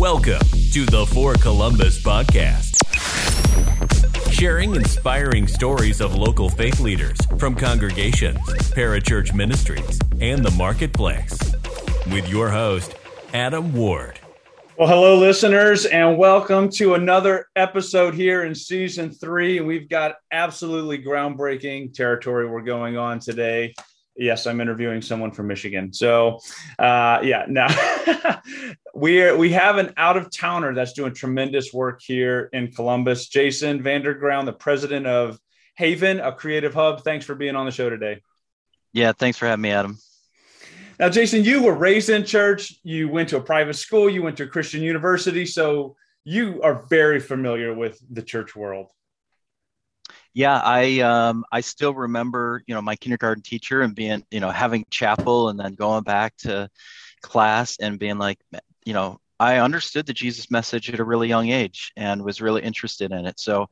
Welcome to the For Columbus podcast. Sharing inspiring stories of local faith leaders from congregations, parachurch ministries, and the marketplace. With your host, Adam Ward. Well, hello, listeners, and welcome to another episode here in season three. We've got absolutely groundbreaking territory we're going on today. Yes, I'm interviewing someone from Michigan. So, uh, yeah, now we we have an out of towner that's doing tremendous work here in Columbus. Jason Vanderground, the president of Haven, a creative hub. Thanks for being on the show today. Yeah, thanks for having me, Adam. Now, Jason, you were raised in church. You went to a private school. You went to a Christian university. So you are very familiar with the church world. Yeah, I um, I still remember, you know, my kindergarten teacher and being, you know, having chapel and then going back to class and being like, you know, I understood the Jesus message at a really young age and was really interested in it. So,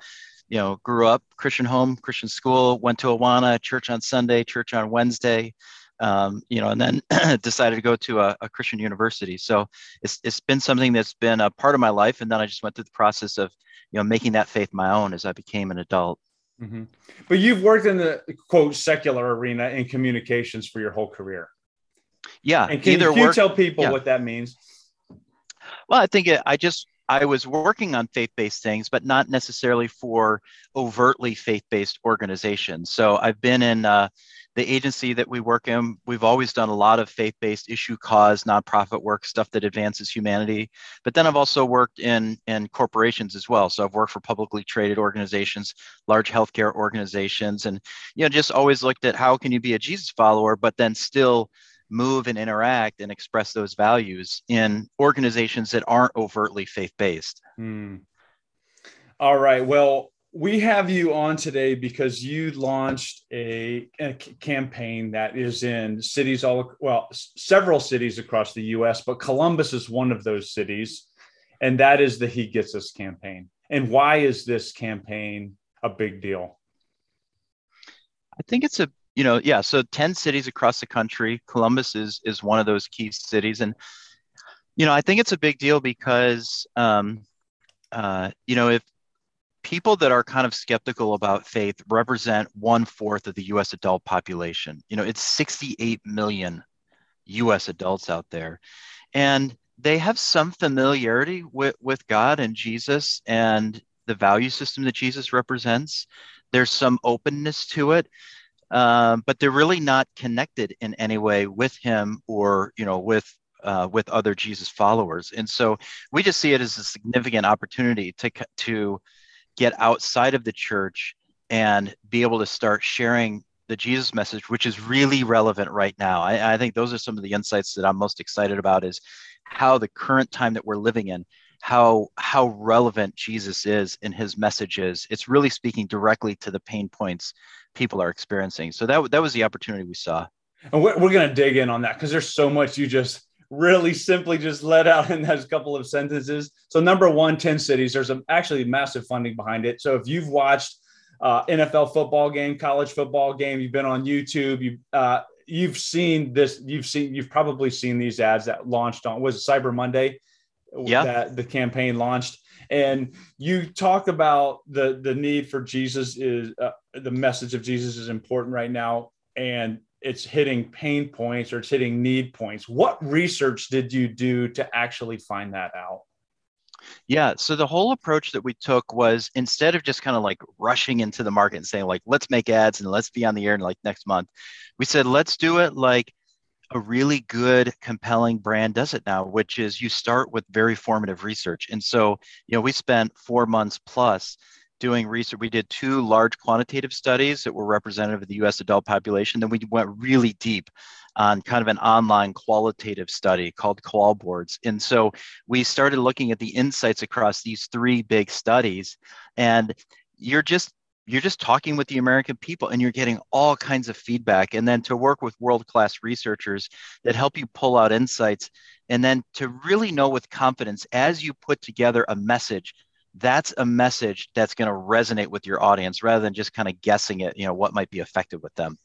you know, grew up Christian home, Christian school, went to Awana, church on Sunday, church on Wednesday, um, you know, and then decided to go to a, a, Christian university. So it's, it's been something that's been a part of my life. And then I just went through the process of, you know, making that faith my own as I became an adult. Mm-hmm. But you've worked in the quote secular arena in communications for your whole career. Yeah. And can, either can you tell people yeah. what that means? Well, I think it, I just I was working on faith-based things, but not necessarily for overtly faith-based organizations. So I've been in uh, the agency that we work in. We've always done a lot of faith-based issue cause nonprofit work, stuff that advances humanity. But then I've also worked in in corporations as well. So I've worked for publicly traded organizations, large healthcare organizations, and you know just always looked at how can you be a Jesus follower, but then still move and interact and express those values in organizations that aren't overtly faith based. Mm. All right. Well, we have you on today because you launched a, a, campaign that is in cities all well several cities across the US but Columbus is one of those cities and that is the he gets us campaign and why is this campaign a big deal I think it's a you know, yeah, so 10 cities across the country. Columbus is is one of those key cities. And, you know, I think it's a big deal because um, uh, you know, if people that are kind of skeptical about faith represent one fourth of the US adult population, you know, it's 68 million US adults out there. And they have some familiarity with, with God and Jesus and the value system that Jesus represents. There's some openness to it um, but they're really not connected in any way with him or you know with uh, with other Jesus followers. And so we just see it as a significant opportunity to to get outside of the church and be able to start sharing the Jesus message, which is really relevant right now. I, I think those are some of the insights that I'm most excited about is how the current time that we're living in how how relevant Jesus is in his messages. It's really speaking directly to the pain points people are experiencing. So that that was the opportunity we saw. And we're, we're going to dig in on that because there's so much you just really simply just let out in those couple of sentences. So number one, 10 cities, there's a, actually massive funding behind it. So if you've watched uh, NFL football game, college football game, you've been on YouTube, you uh, you've seen this, you've seen, you've probably seen these ads that launched on was it Cyber Monday? Yeah, that the campaign launched and you talk about the the need for jesus is uh, the message of jesus is important right now and it's hitting pain points or it's hitting need points what research did you do to actually find that out yeah. So the whole approach that we took was instead of just kind of like rushing into the market and saying, like, let's make ads and let's be on the air in like next month, we said, let's do it like a really good, compelling brand does it now, which is you start with very formative research. And so, you know, we spent four months plus doing research. We did two large quantitative studies that were representative of the US adult population. Then we went really deep on kind of an online qualitative study called Qualboards. And so we started looking at the insights across these three big studies. And you're just you're just talking with the American people and you're getting all kinds of feedback. And then to work with world class researchers that help you pull out insights. And then to really know with confidence as you put together a message, that's a message that's going to resonate with your audience rather than just kind of guessing it, you know, what might be effective with them.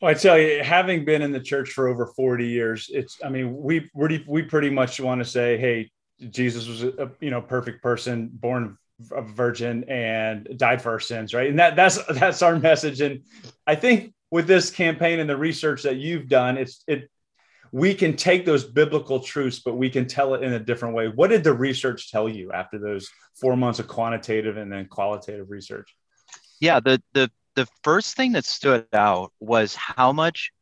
Well, I tell you, having been in the church for over 40 years, it's, I mean, we, we, we pretty much want to say, hey, Jesus was a you know perfect person, born a virgin, and died for our sins, right? And that that's that's our message. And I think with this campaign and the research that you've done, it's it we can take those biblical truths, but we can tell it in a different way. What did the research tell you after those four months of quantitative and then qualitative research? Yeah, the the the first thing that stood out was how much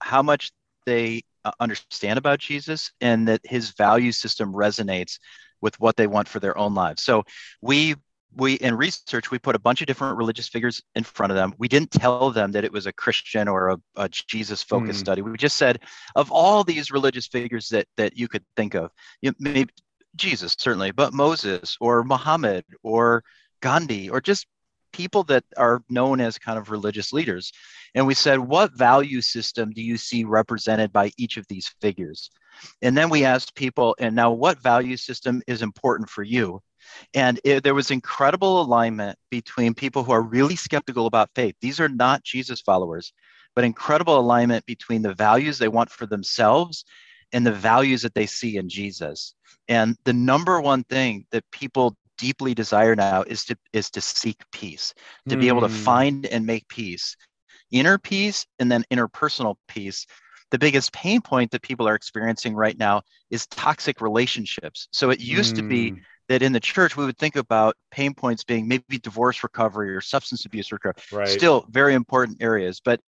how much they uh, understand about Jesus and that his value system resonates with what they want for their own lives. So we we in research we put a bunch of different religious figures in front of them. We didn't tell them that it was a christian or a, a jesus focused mm. study. We just said of all these religious figures that that you could think of you maybe jesus certainly but moses or muhammad or gandhi or just people that are known as kind of religious leaders. And we said what value system do you see represented by each of these figures? And then we asked people and now what value system is important for you and it, there was incredible alignment between people who are really skeptical about faith. These are not Jesus followers, but incredible alignment between the values they want for themselves and the values that they see in Jesus. And the number one thing that people deeply desire now is to is to seek peace, to mm. be able to hmm. find and make peace. Inner peace and then interpersonal peace the biggest pain point that people are experiencing right now is toxic relationships. So it used mm. to be hmm that in the church we would think about pain points being maybe divorce recovery or substance abuse recovery right. still very important areas. But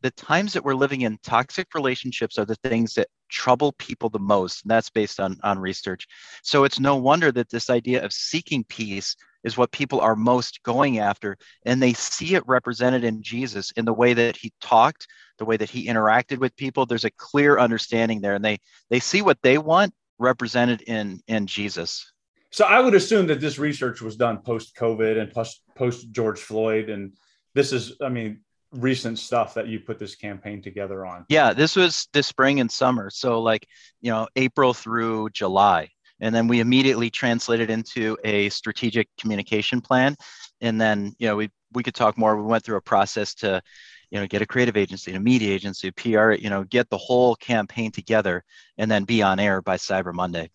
the times that we're living in toxic relationships are the things that trouble people the most and that's based on on research. So it's no wonder that this idea of seeking peace is what people are most going after and they see it represented in jesus in the way that he talked the way that he interacted with people. There's a clear understanding there and they they see what they want represented in in jesus so I would assume that this research was done post COVID and post post George Floyd, and this is, I mean, recent stuff that you put this campaign together on. Yeah, this was this spring and summer, so like you know April through July, and then we immediately translated into a strategic communication plan, and then you know we we could talk more. We went through a process to you know get a creative agency a media agency pr you know get the whole campaign together and then be on air by cyber monday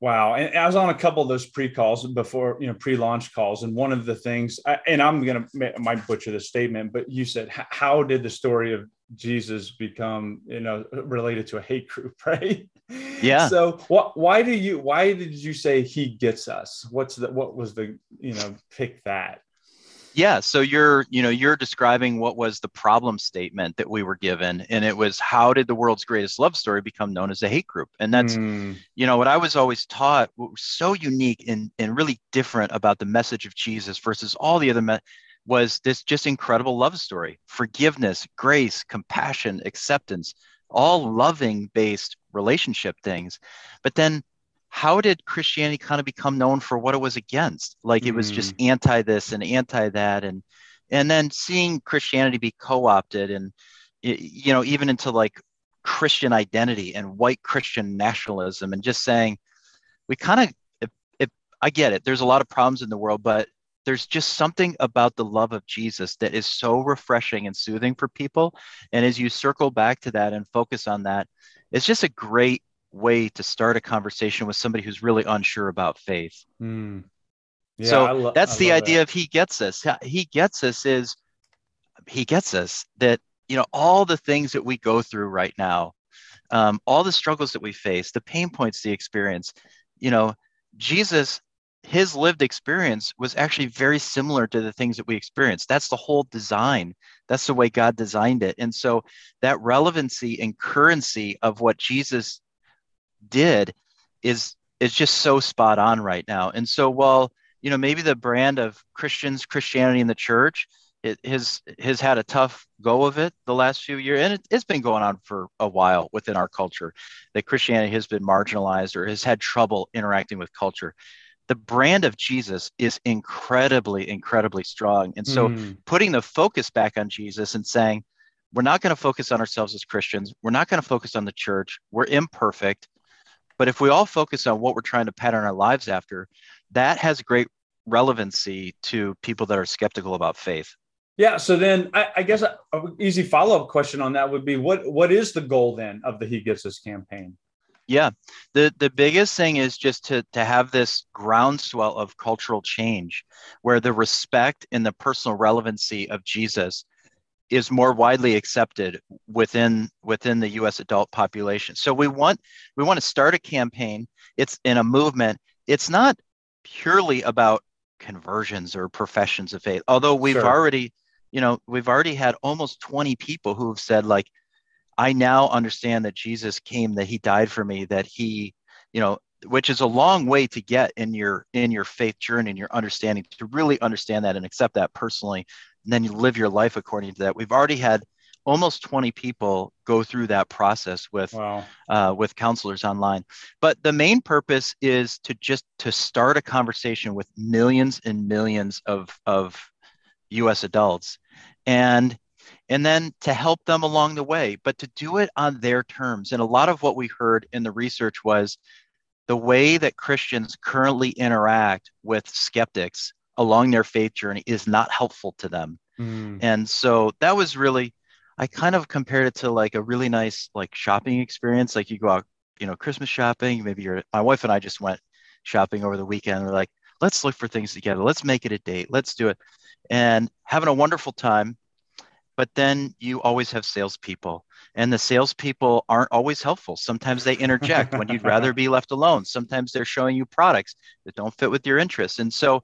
Wow. And I was on a couple of those pre calls before, you know, pre launch calls. And one of the things, and I'm going to, might butcher the statement, but you said, how did the story of Jesus become, you know, related to a hate group, right? Yeah. So what, why do you, why did you say he gets us? What's the, what was the, you know, pick that? Yeah so you're you know you're describing what was the problem statement that we were given and it was how did the world's greatest love story become known as a hate group? And that's mm. you know what i was always taught what was so unique and, and really different about the message of jesus versus all the other me- was this just incredible love story. Forgiveness grace compassion acceptance all loving based relationship things. But then how did Christianity kind of become known for what it was against? Like it was just mm. anti this and anti that, and and then seeing Christianity be co-opted and you know even into like Christian identity and white Christian nationalism, and just saying we kind of if, if I get it, there's a lot of problems in the world, but there's just something about the love of Jesus that is so refreshing and soothing for people. And as you circle back to that and focus on that, it's just a great way to start a conversation with somebody who's really unsure about faith. Mm. Yeah, so lo- that's I the idea that. of he gets us. He gets us is he gets us that you know all the things that we go through right now, um, all the struggles that we face, the pain points, the experience. You know, Jesus, his lived experience was actually very similar to the things that we experience. That's the whole design. That's the way God designed it. And so that relevancy and currency of what Jesus did is is just so spot on right now. And so while you know maybe the brand of Christians, Christianity in the church, it has has had a tough go of it the last few years, and it, it's been going on for a while within our culture that Christianity has been marginalized or has had trouble interacting with culture. The brand of Jesus is incredibly, incredibly strong. And so mm. putting the focus back on Jesus and saying, we're not going to focus on ourselves as Christians. We're not going to focus on the church. We're imperfect. But if we all focus on what we're trying to pattern our lives after, that has great relevancy to people that are skeptical about faith. Yeah. So then I, I guess an easy follow up question on that would be what what is the goal then of the He Gets Us campaign? Yeah, the the biggest thing is just to to have this groundswell of cultural change, where the respect and the personal relevancy of Jesus is more widely accepted within within the U.S. adult population. So we want we want to start a campaign. It's in a movement. It's not purely about conversions or professions of faith. Although we've sure. already, you know, we've already had almost 20 people who have said like, I now understand that Jesus came, that He died for me, that He, you know, which is a long way to get in your in your faith journey and your understanding to really understand that and accept that personally and then you live your life according to that. We've already had almost 20 people go through that process with wow. uh, with counselors online but the main purpose is to just to start a conversation with millions and millions of of us adults and and then to help them along the way but to do it on their terms and a lot of what we heard in the research was the way that christians currently interact with skeptics along their faith journey is not helpful to them. Mm. And so that was really, I kind of compared it to like a really nice like shopping experience. Like you go out, you know, Christmas shopping. Maybe you're, my wife and I just went shopping over the weekend. We're like, let's look for things together. Let's make it a date. Let's do it. And having a wonderful time. But then you always have salespeople, and the salespeople aren't always helpful. Sometimes they interject when you'd rather be left alone. Sometimes they're showing you products that don't fit with your interests. And so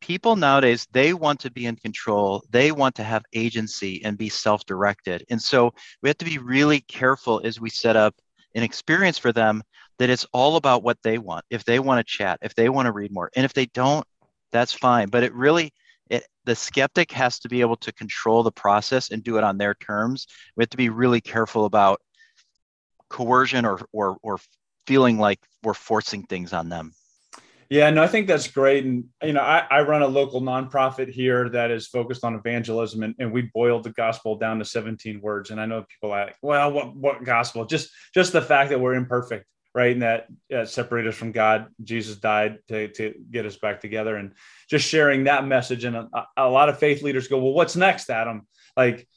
people nowadays they want to be in control. They want to have agency and be self-directed. And so we have to be really careful as we set up an experience for them that it's all about what they want. If they want to chat if they want to read more. And if they don't that's fine. But it really it, the skeptic has to be able to control the process and do it on their terms. We have to be really careful about coercion or or, or feeling like we're forcing things on them yeah, no, I think that's great. And, you know, I, I run a local nonprofit here that is focused on evangelism and, and we boiled the gospel down to 17 words. And I know people are like, well, what, what gospel? Just, just the fact that we're imperfect, right? And that uh, us from God. Jesus died to, to get us back together and just sharing that message. And a, a lot of faith leaders go, well, what's next, Adam? Like,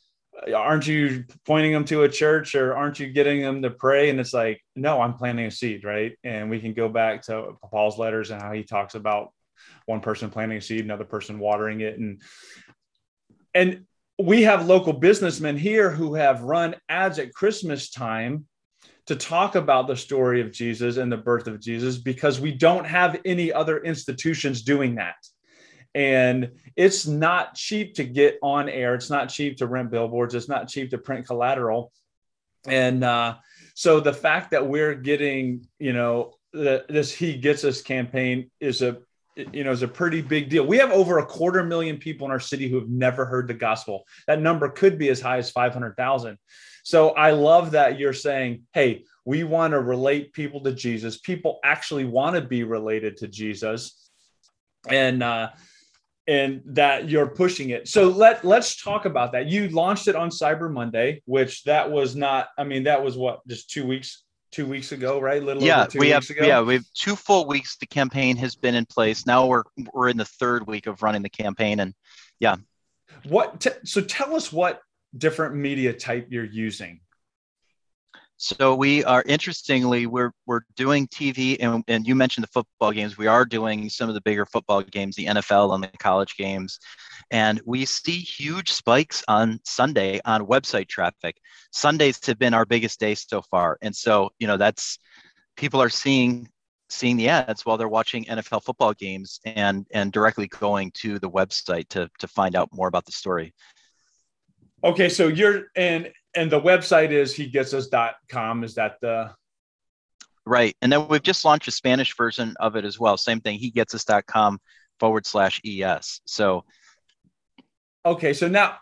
aren't you pointing them to a church or aren't you getting them to pray? And it's like no i'm planting a seed right? And we can go back to paul's letters and how he talks about one person planting a seed another person watering it. And and we have local businessmen here who have run ads at christmas time to talk about the story of jesus and the birth of jesus because we don't have any other institutions doing that and it's not cheap to get on air. It's not cheap to rent billboards. It's not cheap to print collateral. And uh, so the fact that we're getting, you know, the, this He Gets Us campaign is a you know is a pretty big deal. We have over a quarter million people in our city who have never heard the gospel. That number could be as high as 500,000. So I love that you're saying, "Hey, we want to relate people to Jesus. People actually want to be related to Jesus." And uh, and that you're pushing it. So let let's talk about that. You launched it on Cyber Monday, which that was not. I mean, that was what just two weeks two weeks ago, right? Little yeah, we have ago? yeah we have two full weeks. The campaign has been in place. Now we're we're in the third week of running the campaign, and yeah. What t- so tell us what different media type you're using. So we are interestingly, we're we're doing TV, and, and you mentioned the football games. We are doing some of the bigger football games, the NFL and the college games, and we see huge spikes on Sunday on website traffic. Sundays have been our biggest day so far, and so you know that's people are seeing seeing the ads while they're watching NFL football games and and directly going to the website to to find out more about the story. Okay, so you're and and the website is he gets us.com. Is that the right? And then we've just launched a Spanish version of it as well. Same thing, he gets us.com forward slash ES. So okay, so now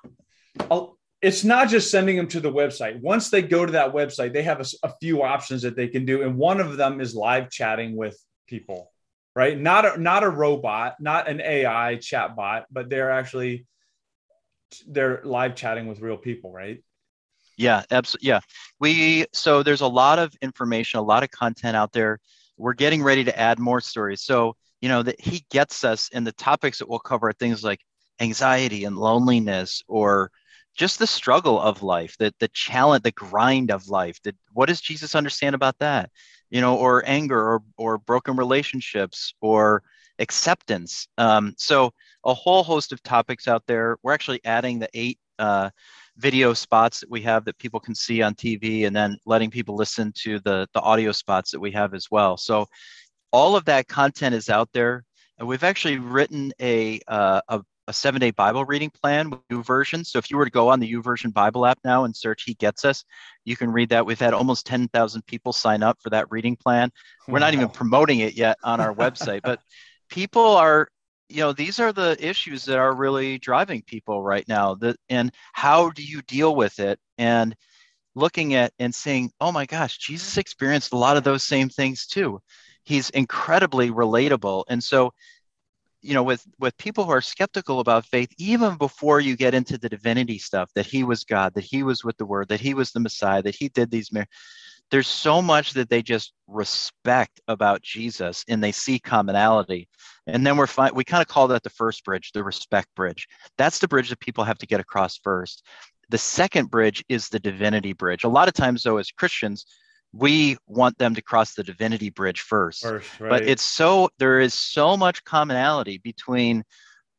I'll, it's not just sending them to the website. Once they go to that website, they have a, a few options that they can do, and one of them is live chatting with people, right? Not a, not a robot, not an AI chat bot, but they're actually they're live chatting with real people, right? Yeah, absolutely. Yeah. We so there's a lot of information, a lot of content out there. We're getting ready to add more stories. So, you know, that he gets us and the topics that we'll cover are things like anxiety and loneliness or just the struggle of life, the the challenge, the grind of life. That what does Jesus understand about that? You know, or anger, or or broken relationships, or acceptance. Um, so a whole host of topics out there. We're actually adding the eight uh, video spots that we have that people can see on TV, and then letting people listen to the the audio spots that we have as well. So all of that content is out there. And we've actually written a, uh, a, a seven day Bible reading plan with version So if you were to go on the YouVersion Bible app now and search He Gets Us, you can read that. We've had almost 10,000 people sign up for that reading plan. We're not even promoting it yet on our website, but people are, you know, these are the issues that are really driving people right now. That, and how do you deal with it? And looking at and saying, oh my gosh, Jesus experienced a lot of those same things too he's incredibly relatable and so you know with with people who are skeptical about faith even before you get into the divinity stuff that he was god that he was with the word that he was the messiah that he did these miracles there's so much that they just respect about jesus and they see commonality. And then we're fine we kind of call that the first bridge the respect bridge. That's the bridge that people have to get across first. The second bridge is the divinity bridge. A lot of times though as christians we want them to cross the divinity bridge first, first right. but it's so there is so much commonality between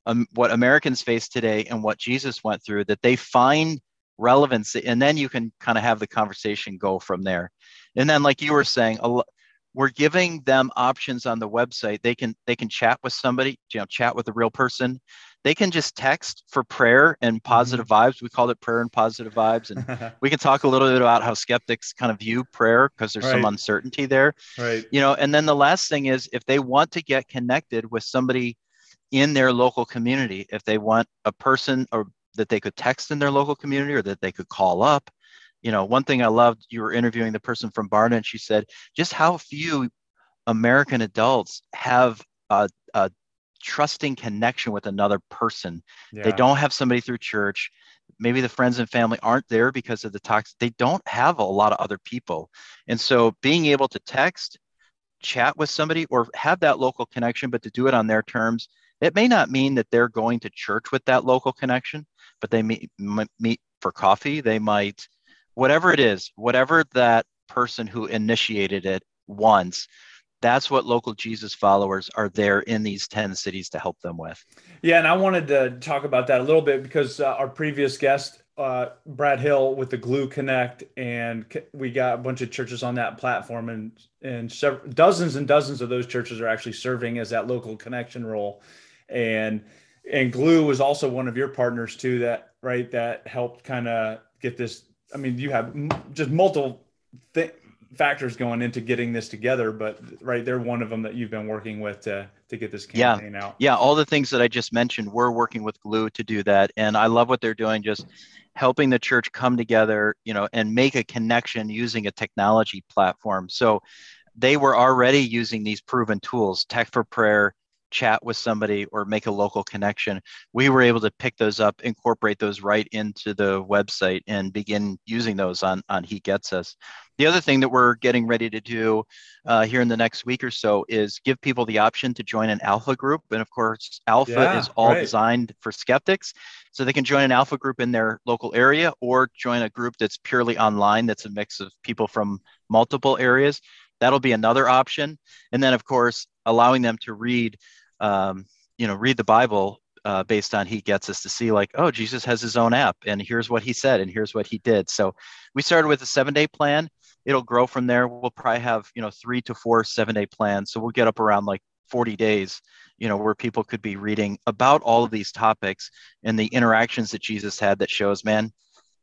um, what americans face today and what jesus went through that they find relevance and then you can kind of have the conversation go from there and then like you were saying a, we're giving them options on the website they can they can chat with somebody you know chat with a real person they can just text for prayer and mm-hmm. positive vibes. We called it prayer and positive vibes. And we can talk a little bit about how skeptics kind of view prayer because there's right. some uncertainty there. Right. You know, and then the last thing is if they want to get connected with somebody in their local community, if they want a person or that they could text in their local community or that they could call up. You know, one thing I loved, you were interviewing the person from Barna, and she said just how few American adults have a, a trusting connection with another person. Yeah. They don't have somebody through church. Maybe the friends and family aren't there because of the toxic. They don't have a lot of other people. And so being able to text, chat with somebody, or have that local connection, but to do it on their terms, it may not mean that they're going to church with that local connection, but they meet, meet for coffee. They might, whatever it is, whatever that person who initiated it wants, that's what local Jesus followers are there in these 10 cities to help them with. Yeah, and I wanted to talk about that a little bit because uh, our previous guest, uh, Brad Hill, with the Gloo Connect, and we got a bunch of churches on that platform, and and several, dozens and dozens of those churches are actually serving as that local connection role, and and Gloo was also one of your partners too. That right that helped kind of get this. I mean, you have just multiple th- factors going into getting this together, but right, they're one of them that you've been working with to to get this campaign yeah. out. Yeah, all the things that I just mentioned, we're working with Gloo to do that, and I love what they're doing. Just helping the church come together, you know, and make a connection using a technology platform. So they were already using these proven tools, Text for Prayer, chat with somebody or make a local connection, we were able to pick those up, incorporate those right into the website, and begin using those on, on He Gets Us. The other thing that we're getting ready to do uh, here in the next week or so is give people the option to join an alpha group. And of course, alpha yeah, is all right. designed for skeptics. So they can join an alpha group in their local area or join a group that's purely online, that's a mix of people from multiple areas. That'll be another option. And then, of course, allowing them to read um, you know, read the Bible uh, based on he gets us to see like, oh, Jesus has his own app, and here's what he said, and here's what he did. So we started with a seven day plan. It'll grow from there. We'll probably have you know three to four seven day plans. So we'll get up around like 40 days, you know, where people could be reading about all of these topics and the interactions that Jesus had that shows, man,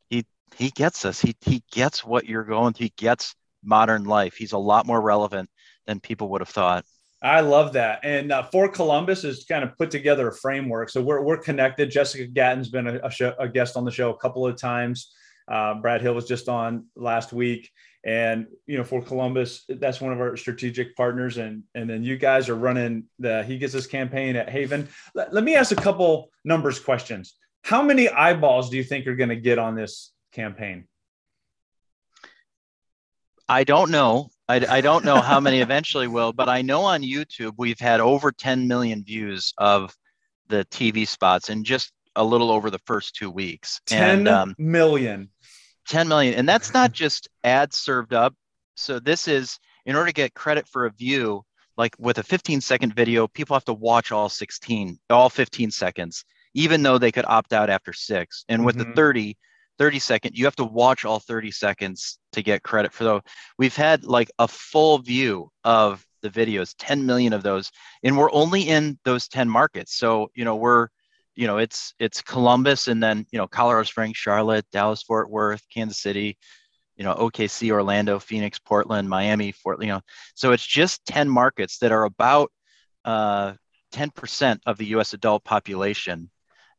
he he gets us. He he gets what you're going. He gets modern life. He's a lot more relevant than people would have thought. I love that. And uh, for Columbus has kind of put together a framework. So we're, we're connected. Jessica Gatton's been a, a, show, a guest on the show a couple of times. Uh, Brad Hill was just on last week. And, you know, for Columbus, that's one of our strategic partners. And, and then you guys are running the He Gets Us campaign at Haven. Let me ask a couple numbers questions. How many eyeballs do you think are going to get on this campaign? I don't know. I, I don't know how many eventually will, but I know on YouTube we've had over 10 million views of the TV spots in just a little over the first two weeks. Ten and, um, million. 10 million. And that's not just ads served up. So this is in order to get credit for a view, like with a 15 second video, people have to watch all 16, all 15 seconds, even though they could opt out after six. And with mm-hmm. the 30, 30 second, you have to watch all 30 seconds to get credit for though We've had like a full view of the videos, 10 million of those, and we're only in those 10 markets. So, you know, we're, you know, it's it's Columbus and then, you know, Colorado Springs, Charlotte, Dallas, Fort Worth, Kansas City, you know, OKC, Orlando, Phoenix, Portland, Miami, Fort, you know. So it's just 10 markets that are about uh, 10% of the US adult population.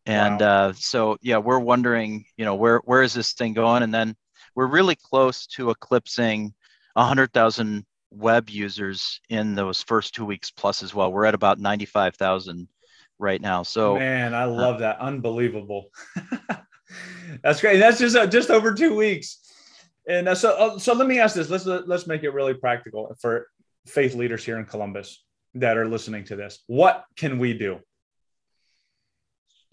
And wow. uh, so, yeah, we're wondering, you know, where where is this thing going? And then we're really close to eclipsing 100,000 web users in those first two weeks plus as well. We're at about 95,000 right now. So, man, I uh, love uh, that. Unbelievable. That's great. That's just uh, just over two weeks. And uh, so, uh, so let me ask this. Let's let's make it really practical for faith leaders here in Columbus that are listening to this. What can we do?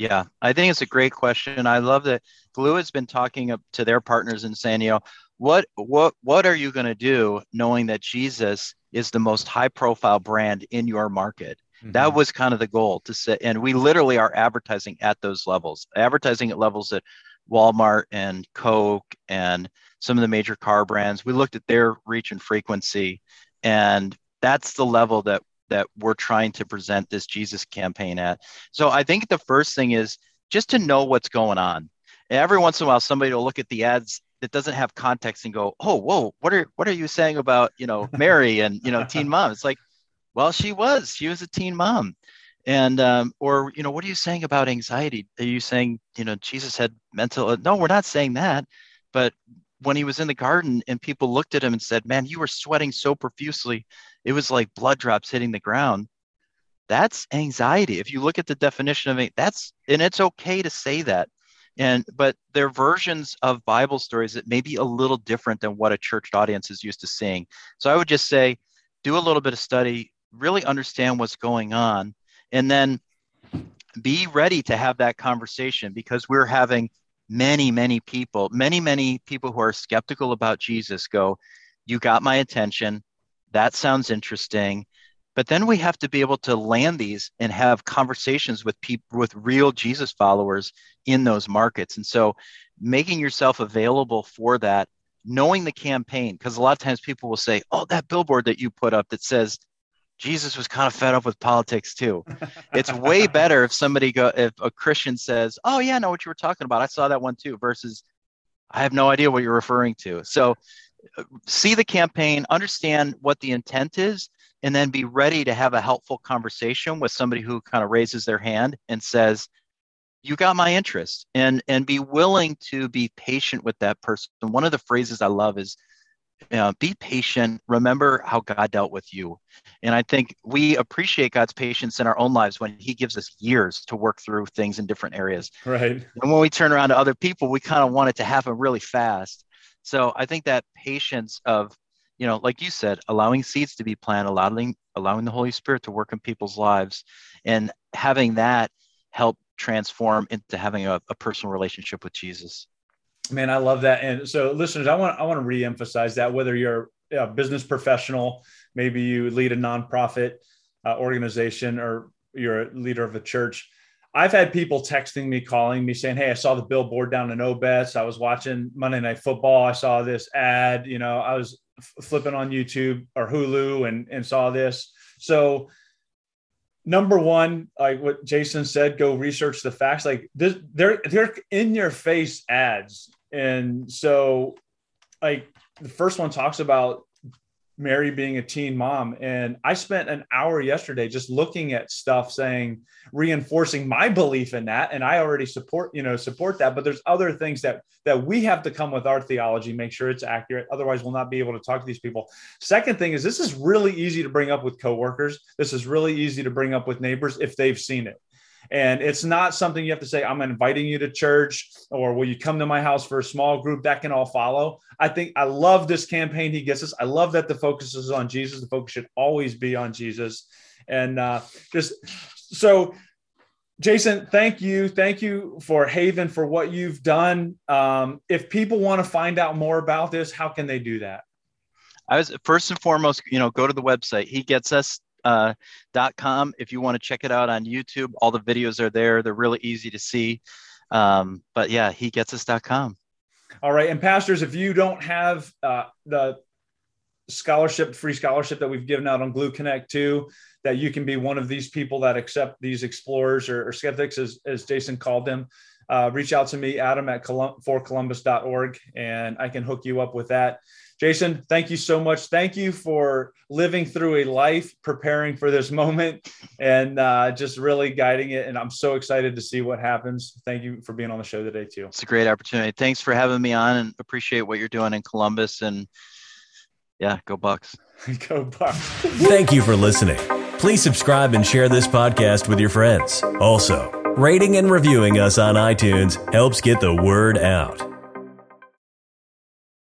Yeah, I think it's a great question. I love that Gloo has been talking up to their partners and saying, you know, what what what are you going to do knowing that Jesus is the most high profile brand in your market? Mm-hmm. That was kind of the goal to say, and we literally are advertising at those levels, advertising at levels that Walmart and Coke and some of the major car brands. We looked at their reach and frequency, and that's the level that that we're trying to present this Jesus campaign at. So I think the first thing is just to know what's going on. Every once in a while, somebody will look at the ads that doesn't have context and go, "Oh, whoa, what are what are you saying about you know Mary and you know teen mom?" It's like, well, she was she was a teen mom, and um, or you know what are you saying about anxiety are you saying you know jesus had mental no we're not saying that but when he was in the garden and people looked at him and said man you were sweating so profusely. It was like blood drops hitting the ground. That's anxiety. If you look at the definition of it that's and it's okay to say that. And but they're versions of bible stories that may be a little different than what a church audience is used to seeing. So i would just say do a little bit of study really understand what's going on and then be ready to have that conversation because we're having many, many people, many, many people who are skeptical about Jesus go, You got my attention. That sounds interesting. But then we have to be able to land these and have conversations with people, with real Jesus followers in those markets. And so making yourself available for that, knowing the campaign, because a lot of times people will say, Oh, that billboard that you put up that says, Jesus was kind of fed up with politics too. It's way better if somebody go if a Christian says, "Oh yeah, I know what you were talking about. I saw that one too," versus I have no idea what you're referring to. So uh, see the campaign, understand what the intent is, and then be ready to have a helpful conversation with somebody who kind of raises their hand and says, "You got my interest," and and be willing to be patient with that person. One of the phrases I love is uh, be patient. Remember how God dealt with you. And I think we appreciate God's patience in our own lives when He gives us years to work through things in different areas. Right. And when we turn around to other people, we kind of want it to happen really fast. So I think that patience of, you know, like you said, allowing seeds to be planted, allowing allowing the Holy Spirit to work in people's lives, and having that help transform into having a, a personal relationship with Jesus. Man, I love that. And so, listeners, I want I want to reemphasize that whether you're a business professional, maybe you lead a nonprofit uh, organization, or you're a leader of a church. I've had people texting me, calling me, saying, "Hey, I saw the billboard down in Obetz. I was watching Monday Night Football. I saw this ad. You know, I was f- flipping on YouTube or Hulu and and saw this." So number one, like what Jason said, go research the facts. Like this, they're they're in your face ads, and so like the first one talks about Mary being a teen mom. And I spent an hour yesterday just looking at stuff saying, reinforcing my belief in that. And I already support, you know, support that. But there's other things that that we have to come with our theology, make sure it's accurate. Otherwise, we'll not be able to talk to these people. Second thing is this is really easy to bring up with coworkers. This is really easy to bring up with neighbors if they've seen it. And it's not something you have to say, I'm inviting you to church or will you come to my house for a small group? That can all follow. I think I love this campaign he gets us. I love that the focus is on Jesus. The focus should always be on Jesus. And uh, just so Jason, thank you. Thank you for Haven for what you've done. Um, if people want to find out more about this, how can they do that? I was first and foremost, you know, go to the website. He gets us uh, com. If you want to check it out on YouTube, all the videos are there. They're really easy to see. Um, but yeah, he gets us.com. All right. And pastors, if you don't have uh, the scholarship, free scholarship that we've given out on Gloo Connect too, that you can be one of these people that accept these explorers or, or skeptics, as, as Jason called them, uh, reach out to me, Adam at Colum- forcolumbus.org, and I can hook you up with that. Jason, thank you so much. Thank you for living through a life, preparing for this moment, and uh, just really guiding it. And I'm so excited to see what happens. Thank you for being on the show today, too. It's a great opportunity. Thanks for having me on and appreciate what you're doing in Columbus. And yeah, go Bucks. go Bucks. Thank you for listening. Please subscribe and share this podcast with your friends. Also, rating and reviewing us on iTunes helps get the word out.